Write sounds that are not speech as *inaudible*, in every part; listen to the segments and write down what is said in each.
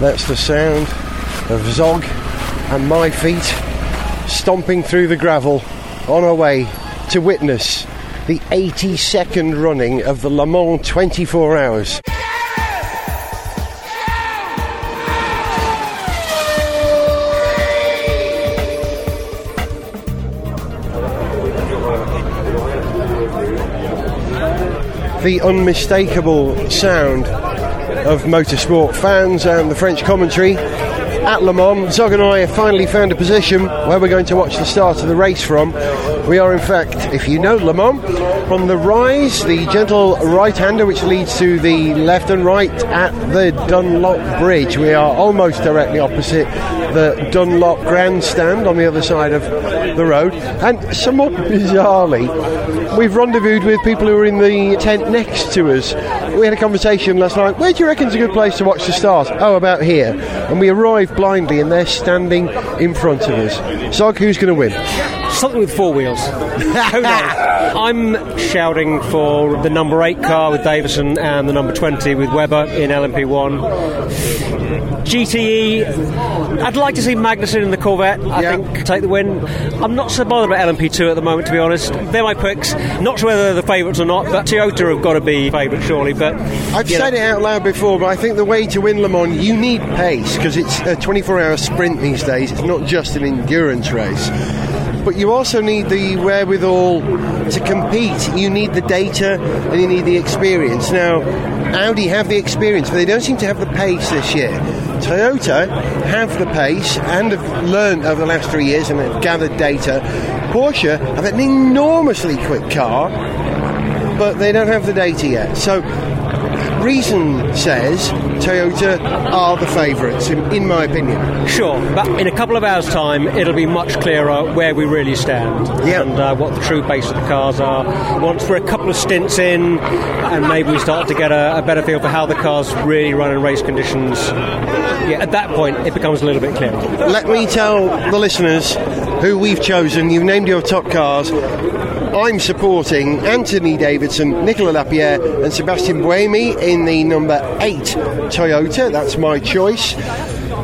That's the sound of Zog and my feet stomping through the gravel on our way to witness the 82nd running of the Le Mans 24 Hours. The unmistakable sound of motorsport fans and the French commentary at Le Mans. Zog and I have finally found a position where we're going to watch the start of the race from. We are, in fact, if you know Le Mans, from the rise, the gentle right hander which leads to the left and right at the Dunlop Bridge. We are almost directly opposite the Dunlop grandstand on the other side of the road. And somewhat bizarrely, we've rendezvoused with people who are in the tent next to us. We had a conversation last night. Where do you reckon's a good place to watch the stars? Oh, about here. And we arrived blindly, and they're standing in front of us. Zog, who's going to win? Something with four wheels. *laughs* I'm shouting for the number eight car with Davidson and the number 20 with Webber in LMP1. GTE, I'd like to see Magnussen in the Corvette, I Yeah. think, take the win. I'm not so bothered about LMP2 at the moment, to be honest. They're my picks. Not sure whether they're the favourites or not, but Toyota have got to be favourites, surely. But I've you know, said it out loud before, but I think the way to win Le Mans, you need pace because it's a 24 hour sprint these days. It's not just an endurance race. But you also need the wherewithal to compete. You need the data and you need the experience. Now, Audi have the experience, but they don't seem to have the pace this year. Toyota have the pace and have learned over the last three years and have gathered data. Porsche have an enormously quick car, but they don't have the data yet. So reason says Toyota are the favourites, in, in my opinion. Sure, but in a couple of hours' time, it'll be much clearer where we really stand Yeah. and uh, what the true base of the cars are. Once we're a couple of stints in, and maybe we start to get a, a better feel for how the cars really run in race conditions. Yeah, at that point, it becomes a little bit clearer. Let me tell the listeners who we've chosen. You've named your top cars. I'm supporting Anthony Davidson, Nicola Lapierre, and Sebastian Buemi in the number eight Toyota. That's my choice.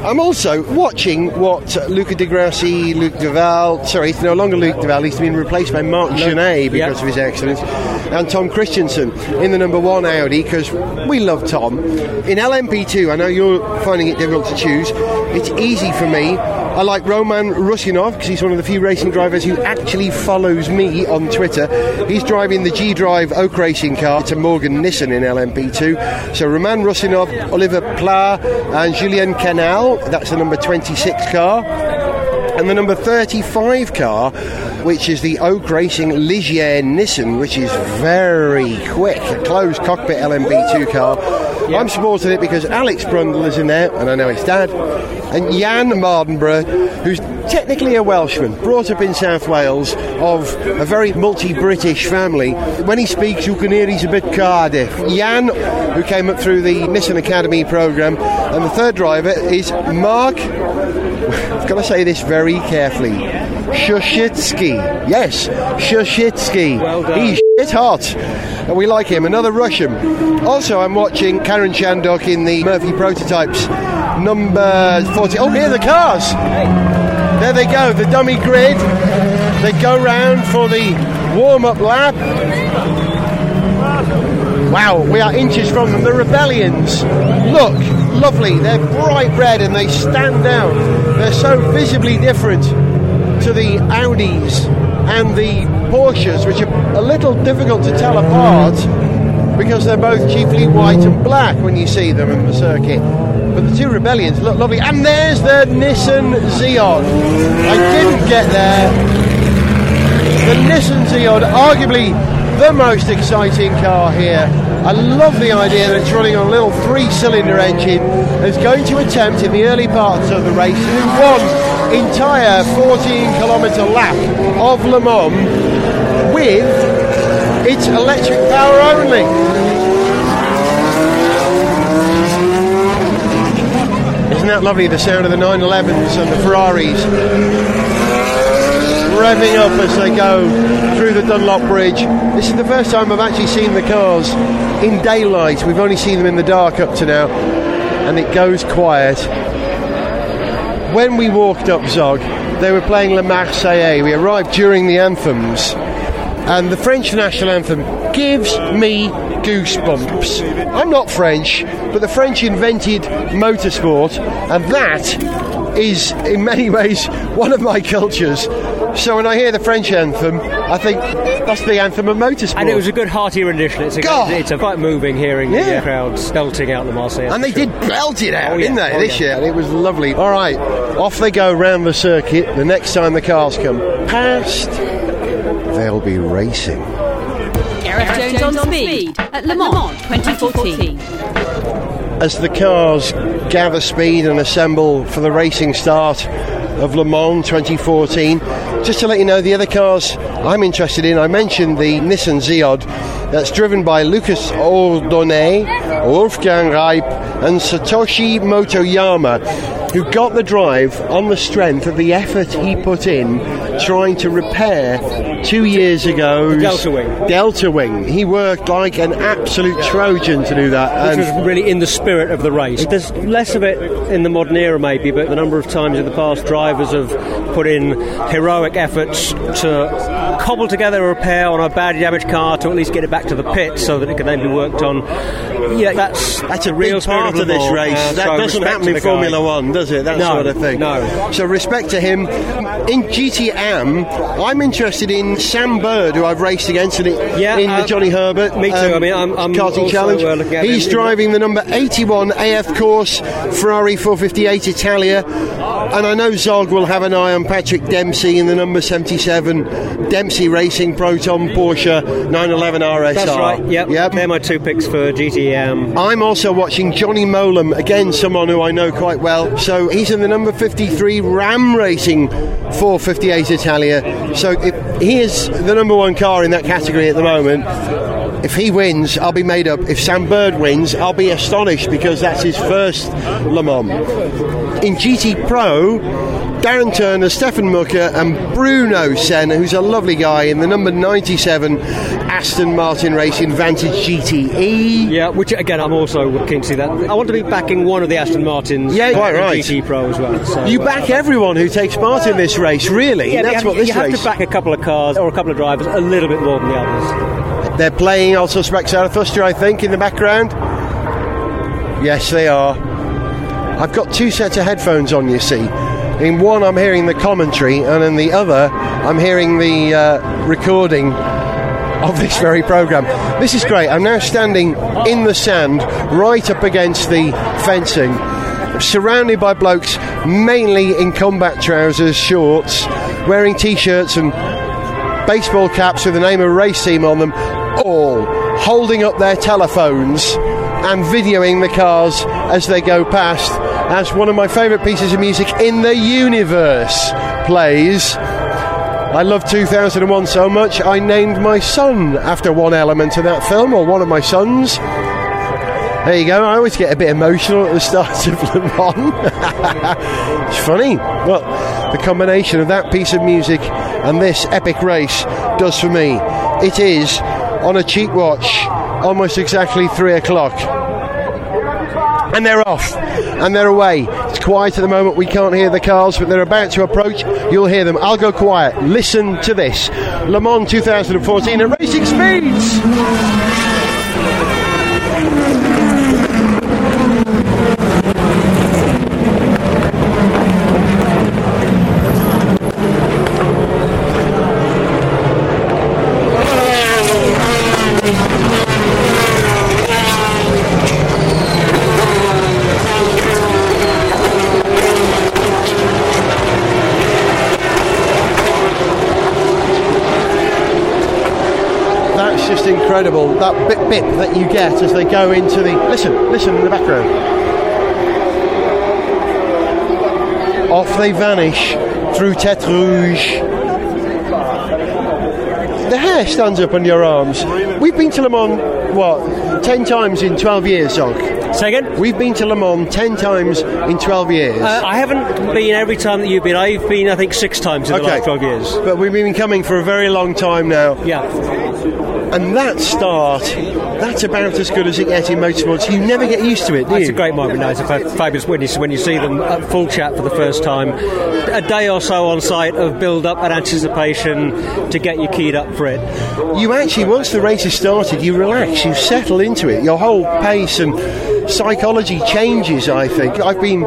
I'm also watching what Luca Di Grassi, Luc Duval, sorry, it's no longer Luc Duval, he's been replaced by Mark Gené because yeah. of his excellence, and Tom Kristensen in the number one Audi because we love Tom. In LMP2, I know you're finding it difficult to choose, it's easy for me. I like Roman Rusinov because he's one of the few racing drivers who actually follows me on Twitter. He's driving the G Drive Oak Racing car to Morgan Nissan in LMP2. So Roman Rusinov, Oliver Pla, and Julien Canal. That's the number 26 car. And the number 35 car, which is the Oak Racing Ligier Nissan, which is very quick, a closed cockpit LMP2 car. I'm supporting it because Alex Brundle is in there, and I know his dad, and Jann Mardenborough, who's technically a Welshman, brought up in South Wales, of a very multi-British family. When he speaks, you can hear he's a bit Cardiff. Jann, who came up through the Nissan Academy programme, and the third driver is Mark I've got to say this very carefully. Shushitsky. Yes, Shushitsky. Well done. He's shit hot. And we like him. Another Russian. Also, I'm watching Karun Chandhok in the Murphy Prototypes number 40. Oh, here are the cars. There they go, the dummy grid. They go round for the warm up lap. Wow, we are inches from them. The Rebellions look lovely. They're bright red and they stand out. They're so visibly different to the Audis and the Porsches, which are a little difficult to tell apart because they're both chiefly white and black when you see them in the circuit. But the two Rebellions look lovely. And there's the Nissan ZEOD. I didn't get there. The Nissan ZEOD, arguably the most exciting car here. I love the idea that it's running on a little three-cylinder engine. It's going to attempt in the early parts of the race to do one entire 14-kilometre lap of Le Mans with its electric power only. Isn't that lovely? The sound of the 911s and the Ferraris revving up as they go through the Dunlop Bridge. This is the first time I've actually seen the cars in daylight. We've only seen them in the dark up to now. and it goes quiet. When we walked up Zog, they were playing Le Marseillaise. We arrived during the anthems, and the French national anthem gives me goosebumps. I'm not French, but the French invented motorsport, and that is in many *laughs* ways one of my cultures. So when I hear the French anthem, I think that's the anthem of motorsport. And it was a good hearty rendition. It's a, God. it's a quite moving hearing Yeah. the crowd belting out the Marseillaise. And they sure. did belt it out, Oh, didn't yeah. they, Oh, this yeah. year? And it was lovely. All right, off they go round the circuit. The next time the cars come past, they'll be racing. Gareth Jones on speed at Le Mans 2014. As the cars gather speed and assemble for the racing start of Le Mans 2014, just to let you know, the other cars I'm interested in, I mentioned the Nissan ZEOD that's driven by Lucas Ordonez, Wolfgang Reip, and Satoshi Motoyama, who got the drive on the strength of the effort he put in trying to repair two years ago Delta Wing. Delta Wing. He worked like an absolute Trojan to do that. Which and- was really in the spirit of the race. There's less of it in the modern era, maybe, but the number of times in the past drivers have put in heroic efforts to cobble together a repair on a badly damaged car to at least get it back to the pit so that it can then be worked on. Yeah, that's That's a real part of this race. uh, that so doesn't happen in. Formula One, does it? That No, sort of thing. no. So respect to him. In GTM, I'm interested in Sam Bird, who I've raced against in, it, Yeah, in the uh, Johnny Herbert. um, me too. I mean, I'm- I'm karting challenge. uh, He's driving the number 81 AF Corse Ferrari 458 Italia, and I know Zog will have an eye on Patrick Dempsey in the number 77 Dempsey Racing Proton Porsche 911 RSR. That's right. Yep. Yep. They're my two picks for GTM. I'm also watching Johnny Mowlem, again, someone who I know quite well. So he's in the number 53 Ram Racing 458 Italia. So if he is the number one car in that category at the moment. If he wins, I'll be made up. If Sam Bird wins, I'll be astonished because that's his first Le Mans. In GT Pro, Darren Turner, Stefan Mücke, and Bruno Senna, who's a lovely guy in the number 97 Aston Martin Racing Vantage. GTE. Yeah, which again, I'm also keen to see that. I want to be backing one of the Aston Martins. Yeah, quite right. GT Pro as well. So, You uh, back everyone who takes part in this race, really. Yeah, That's you what have, this you have race. to back a couple of cars or a couple of drivers a little bit more than the others. They're playing Also sprach Zarathustra, I think, in the background. Yes, they are. I've got two sets of headphones on, you see. In one, I'm hearing the commentary, and in the other, I'm hearing the uh, recording of this very program. This is great. I'm now standing in the sand, right up against the fencing, surrounded by blokes, mainly in combat trousers, shorts, wearing t-shirts and baseball caps with the name of a race team on them, all holding up their telephones and videoing the cars as they go past. As one of my favourite pieces of music in the universe plays. I love 2001 so much, I named my son after one element of that film, or one of my sons. There you go. I always get a bit emotional at the start of Le Mans. *laughs* *laughs* it's funny what the combination of that piece of music and this epic race does for me. It is on a cheap watch, almost exactly three o'clock. And they're off, and they're away. It's quiet at the moment. We can't hear the cars, but they're about to approach. You'll hear them. I'll go quiet. Listen to this: Le Mans 2014 at racing speeds. That's just incredible. That bit bip that you get as they go into the. Listen, listen in the background. Off they vanish through Tertre Rouge. The hair stands up on your arms. We've been to Le Mans, what, 10 times in 12 years, Zog? Say again? We've been to Le Mans 10 times in 12 years. Uh, I haven't been every time that you've been. I've been, I think, six times in the last 12 years. But we've been coming for a very long time now. Yeah. And that start, that's about as good as it gets in motorsports. You never get used to it, do It's a great moment. No, it's a fabulous you, when you see them at full chat for the first time. A day or so on site of build up and anticipation to get you keyed up for it. You actually, once the race has started, you relax, you settle into it. Your whole pace and psychology changes, I think. I've been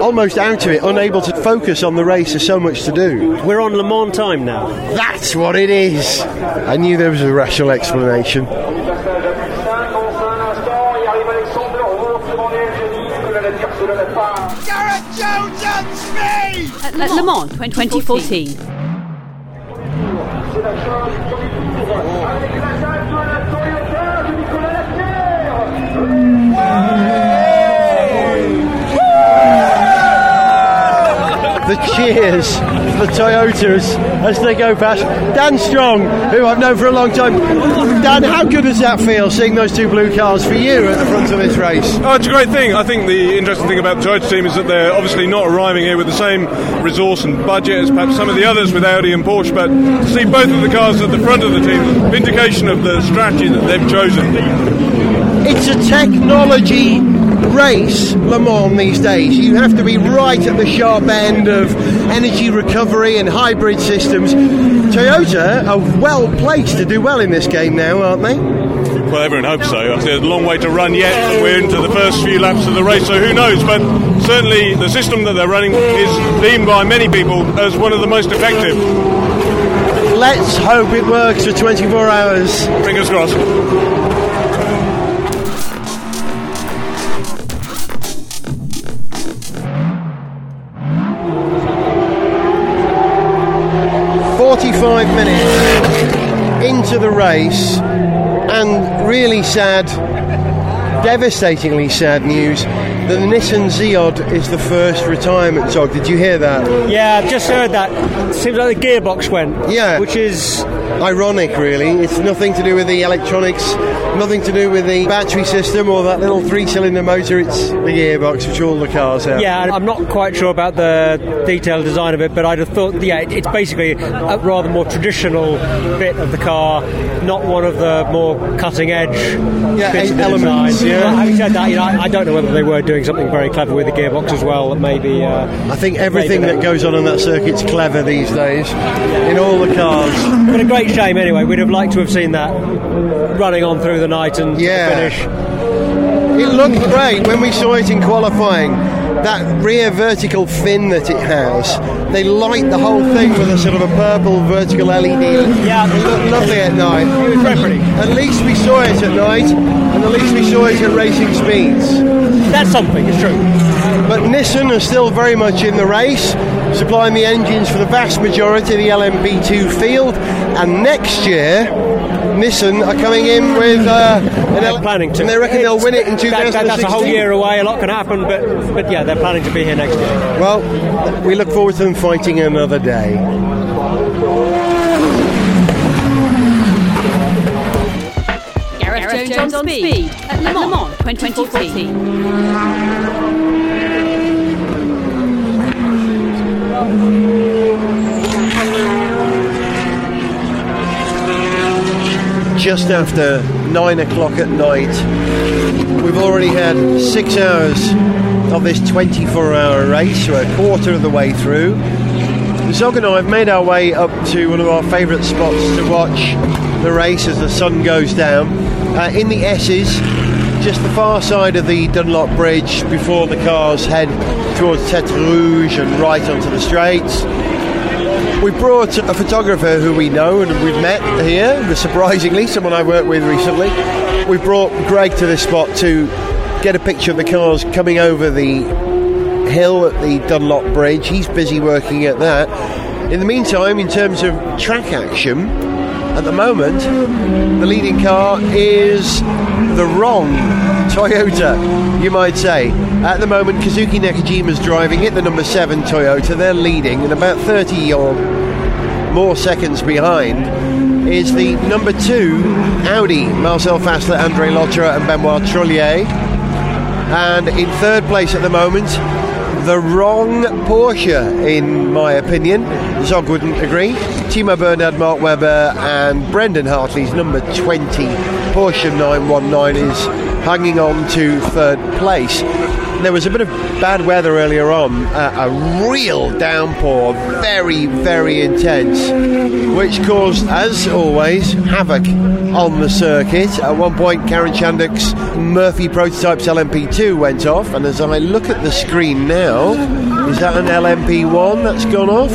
almost out of it, unable to focus on the race. There's so much to do. We're on Le Mans time now. That's what it is. I knew there was a rational explanation. Gareth Jones on speed! At Le Mans 2014. The cheers for Toyotas as they go past. Dan Strong, who I've known for a long time. Dan, how good does that feel seeing those two blue cars for you at the front of this race? Oh, it's a great thing. I think the interesting thing about the Toyota team is that they're obviously not arriving here with the same resource and budget as perhaps some of the others with Audi and Porsche, but to see both of the cars at the front of the team, vindication of the strategy that they've chosen. It's a technology race, Le Mans, these days. You have to be right at the sharp end of energy recovery and hybrid systems. Toyota are well placed to do well in this game now, aren't they? Well, everyone hopes so. There's a long way to run yet. We're into the first few laps of the race, so who knows? But certainly the system that they're running is deemed by many people as one of the most effective. Let's hope it works for 24 hours. Fingers crossed. The race, and really sad, devastatingly sad news that the Nissan ZEOD is the first retirement Zog. Did you hear that? Yeah, I've just heard that. Seems like the gearbox went. Yeah. Which is Ironic, really. It's nothing to do with the electronics, nothing to do with the battery system or that little three-cylinder motor. It's the gearbox, which all the cars have. Yeah, I'm not quite sure about the detailed design of it, but I'd have thought, yeah, it's basically a rather more traditional bit of the car, not one of the more cutting edge Yeah, bits of elements, design. yeah. Having said that, you know, I, don't know whether they were doing something very clever with the gearbox as well. That maybe. Uh, I think everything maybe that goes on on that circuit's clever these days, in all the cars. But a great shame anyway. We'd have liked to have seen that running on through the night and Yeah. finish. It looked great when we saw it in qualifying. That rear vertical fin that it has, they light the whole thing with a sort of a purple vertical LED. Yeah. it looked lovely at night. It was very pretty. At least we saw it at night, and at least we saw it at racing speeds. That's something. It's true. But Nissan are still very much in the race, supplying the engines for the vast majority of the LMP2 field. And next year, Nissan are coming in with uh, an They're L- planning to. And they reckon they'll win it in That- 2016. that- that's a whole year away. A lot can happen, but but yeah, they're planning to be here next year. Well, we look forward to them fighting another day. Gareth, Jones, on speed. At Le Mans 2014. Just after nine o'clock at night, we've already had six hours of this 24 hour race. We're a quarter of the way through. Zog and I have made our way up to one of our favourite spots to watch the race as the sun goes down. Uh, in the S's, just the far side of the Dunlop Bridge before the cars head towards Tertre Rouge and right onto the straights. We brought a photographer who we know and we've met here, surprisingly, someone I worked with recently. We brought Greg to this spot to get a picture of the cars coming over the hill at the Dunlop Bridge. He's busy working at that. In the meantime, in terms of track action, at the moment, the leading car is the wrong Toyota, you might say. At the moment, Kazuki Nakajima's driving it, the number seven Toyota. They're leading, and about 30 or more seconds behind is the number two Audi, Marcel Fassler, Andre Lotterer, and Benoit Tréluyer. And in third place at the moment, the wrong Porsche, in my opinion. Zog wouldn't agree. Timo Bernhard, Mark Webber, and Brendan Hartley's number 20 Porsche 919 is hanging on to third place. There was a bit of bad weather earlier on, uh, a real downpour, very, very intense, which caused, as always, havoc on the circuit. At one point, Karun Chandhok's Murphy Prototypes LMP2 went off, and as I look at the screen now, is that an LMP1 that's gone off?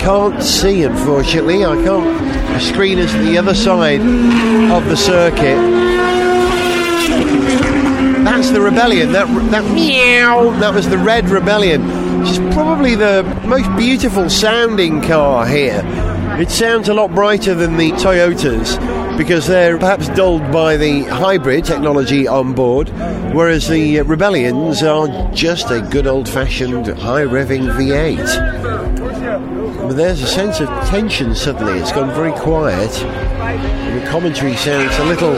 Can't see, unfortunately. I can't. The screen is the other side of the circuit. That's the rebellion. That that meow. That was the red rebellion, is probably the most beautiful sounding car here. It sounds a lot brighter than the Toyotas because they're perhaps dulled by the hybrid technology on board, whereas the Rebellions are just a good old-fashioned high-revving V8. But there's a sense of tension suddenly. It's gone very quiet. And the commentary sounds a little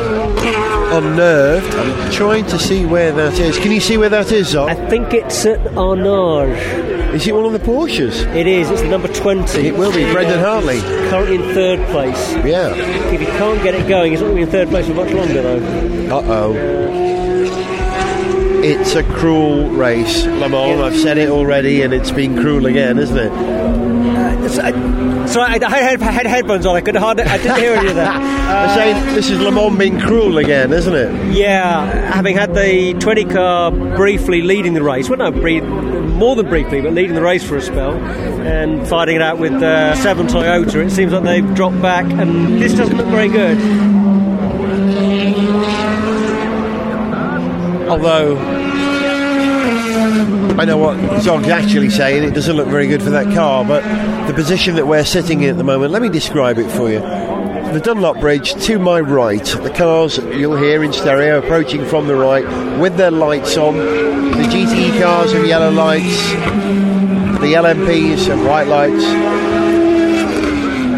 unnerved. I'm trying to see where that is. Can you see where that is, Zog? I think it's at Arnage. Is it one of the Porsches? It is. It's the number 20. It will be. Brendan Hartley. Currently in third place. Yeah. If he can't get it going, he's not going to be in third place for much longer, though. Uh oh. It's a cruel race, Le Mans. I've said it already, and it's been cruel again, isn't it? I, so I, I, had, I had headphones on. I could hardly, I didn't hear any of that. *laughs* I'm saying this is Le Mans being cruel again, isn't it? Yeah, having had the 20 car briefly leading the race, well, no, brief, more than briefly, but leading the race for a spell, and fighting it out with uh, 7 Toyota, it seems like they've dropped back, and this doesn't look very good. Although I know what Zog's actually saying, it doesn't look very good for that car, but the position that we're sitting in at the moment, let me describe it for you. The Dunlop Bridge to my right, the cars you'll hear in stereo approaching from the right with their lights on. The GTE cars have yellow lights, the LMPs have white lights.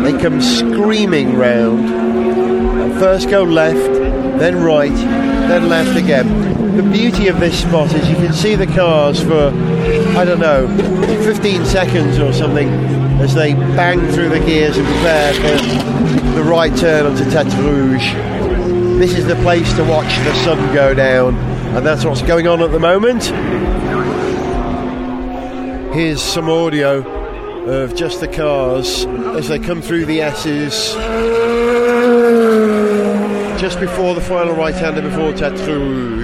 They come screaming round. First go left, then right, then left again the beauty of this spot is you can see the cars for, I don't know, 15 seconds or something as they bang through the gears and prepare for the right turn onto Tertre Rouge. This is the place to watch the sun go down, and that's what's going on at the moment. Here's some audio of just the cars as they come through the S's just before the final right hander before Tertre Rouge.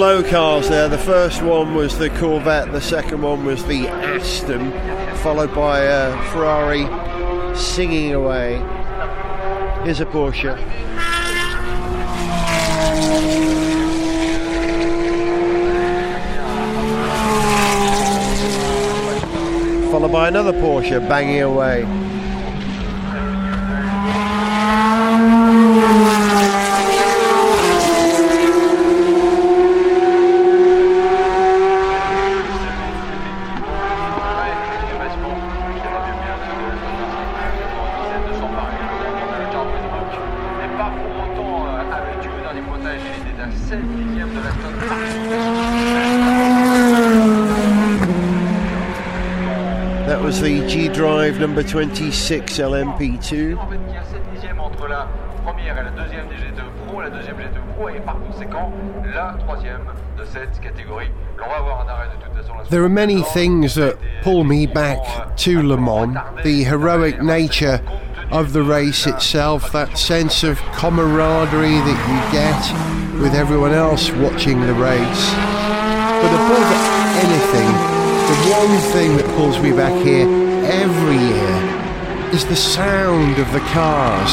low cars there. The first one was the Corvette, the second one was the Aston, followed by a Ferrari singing away. Here's a Porsche. Followed by another Porsche banging away. That was the G Drive number 26 LMP2. entre la première et la deuxième des G2 Pro, la deuxième G2 Pro et par conséquent la troisième de cette catégorie. On va avoir un arrêt de toute façon. There are many things that pull me back to Le Mans. The heroic nature of the race itself, that sense of camaraderie that you get with everyone else watching the race. But above anything, the one thing that pulls me back here every year is the sound of the cars.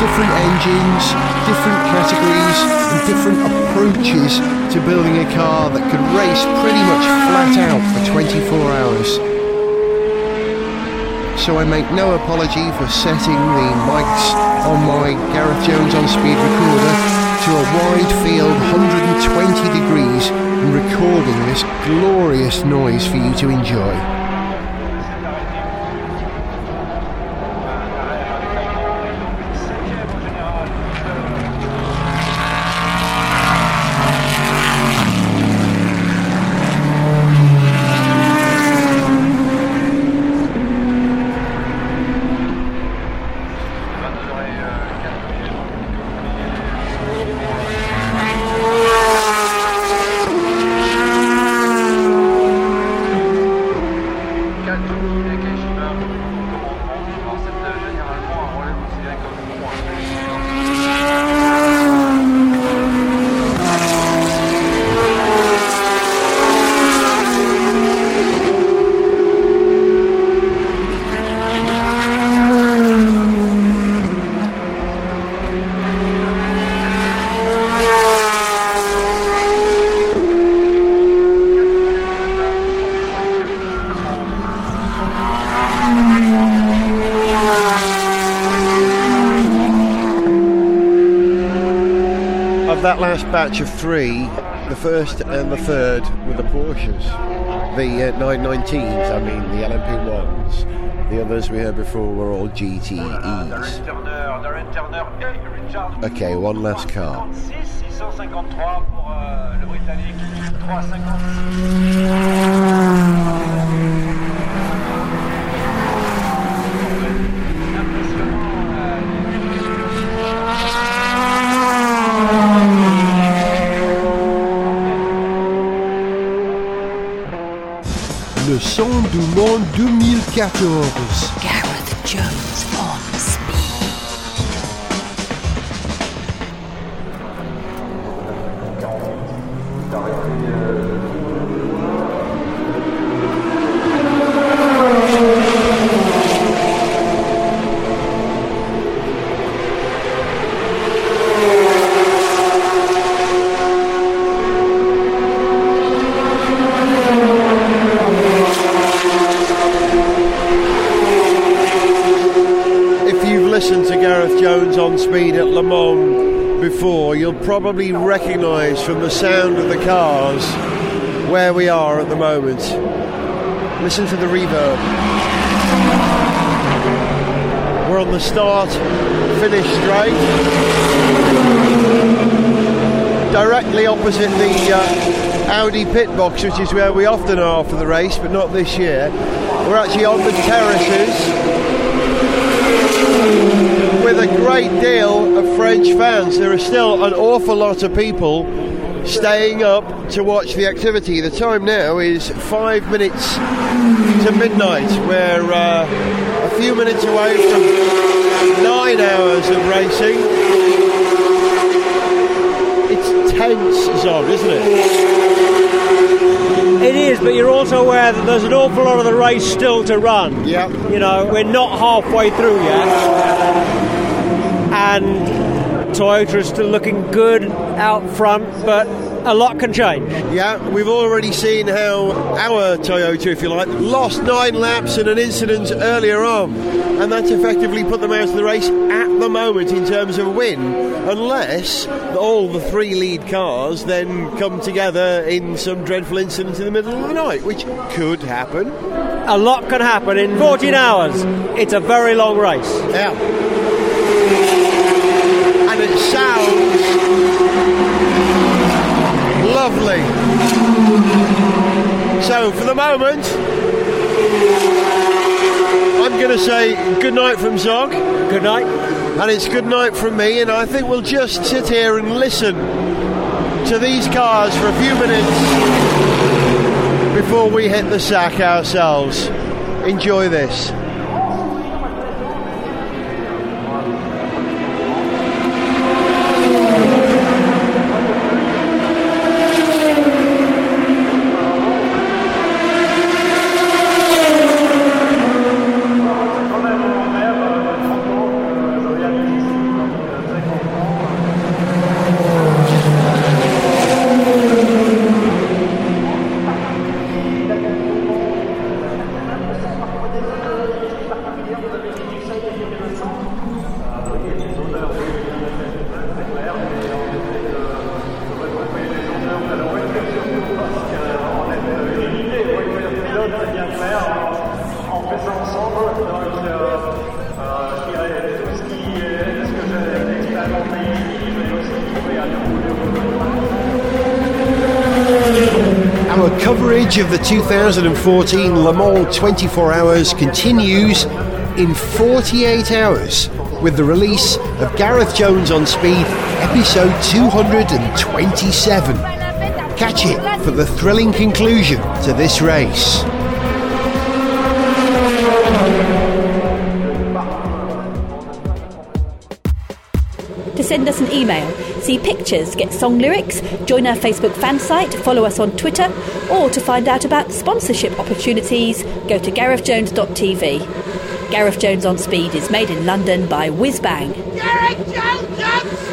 Different engines, different categories, and different approaches to building a car that could race pretty much flat out for 24 hours. So I make no apology for setting the mics on my Gareth Jones on speed recorder to a wide field 120 degrees and recording this glorious noise for you to enjoy. That last batch of three, the first and the third were the Porsches. The uh, 919s, I mean, the LMP1s. The others we heard before were all GTEs. Okay, one last car. Du monde 2014. Gareth Jones on. Probably recognise from the sound of the cars where we are at the moment. Listen to the reverb. We're on the start finish straight. Directly opposite the uh, Audi pit box, which is where we often are for the race, but not this year. We're actually on the terraces with a great deal of French fans. There are still an awful lot of people staying up to watch the activity. The time now is five minutes to midnight. We're uh, a few minutes away from nine hours of racing. It's tense, Zog, isn't it? It is, but you're also aware that there's an awful lot of the race still to run. Yeah. You know, we're not halfway through yet. And Toyota is still looking good out front, but a lot can change. Yeah, we've already seen how our Toyota, if you like, lost nine laps in an incident earlier on, and that's effectively put them out of the race at the moment in terms of a win, unless all the three lead cars then come together in some dreadful incident in the middle of the night, which could happen. A lot can happen in 14 hours. It's a very long race. Yeah. And it sounds lovely. So, for the moment, I'm going to say good night from Zog, Good night. and it's good night from me, and I think we'll just sit here and listen to these cars for a few minutes before we hit the sack ourselves. Enjoy this. Our coverage of the 2014 Le Mans 24 Hours continues in 48 hours with the release of Gareth Jones on Speed, episode 227. Catch it for the thrilling conclusion to this race. To send us an email, see pictures, get song lyrics, join our Facebook fan site, follow us on Twitter, or to find out about sponsorship opportunities, go to garethjones.tv. Gareth Jones on Speed is made in London by Whizbang. Gareth Jones on!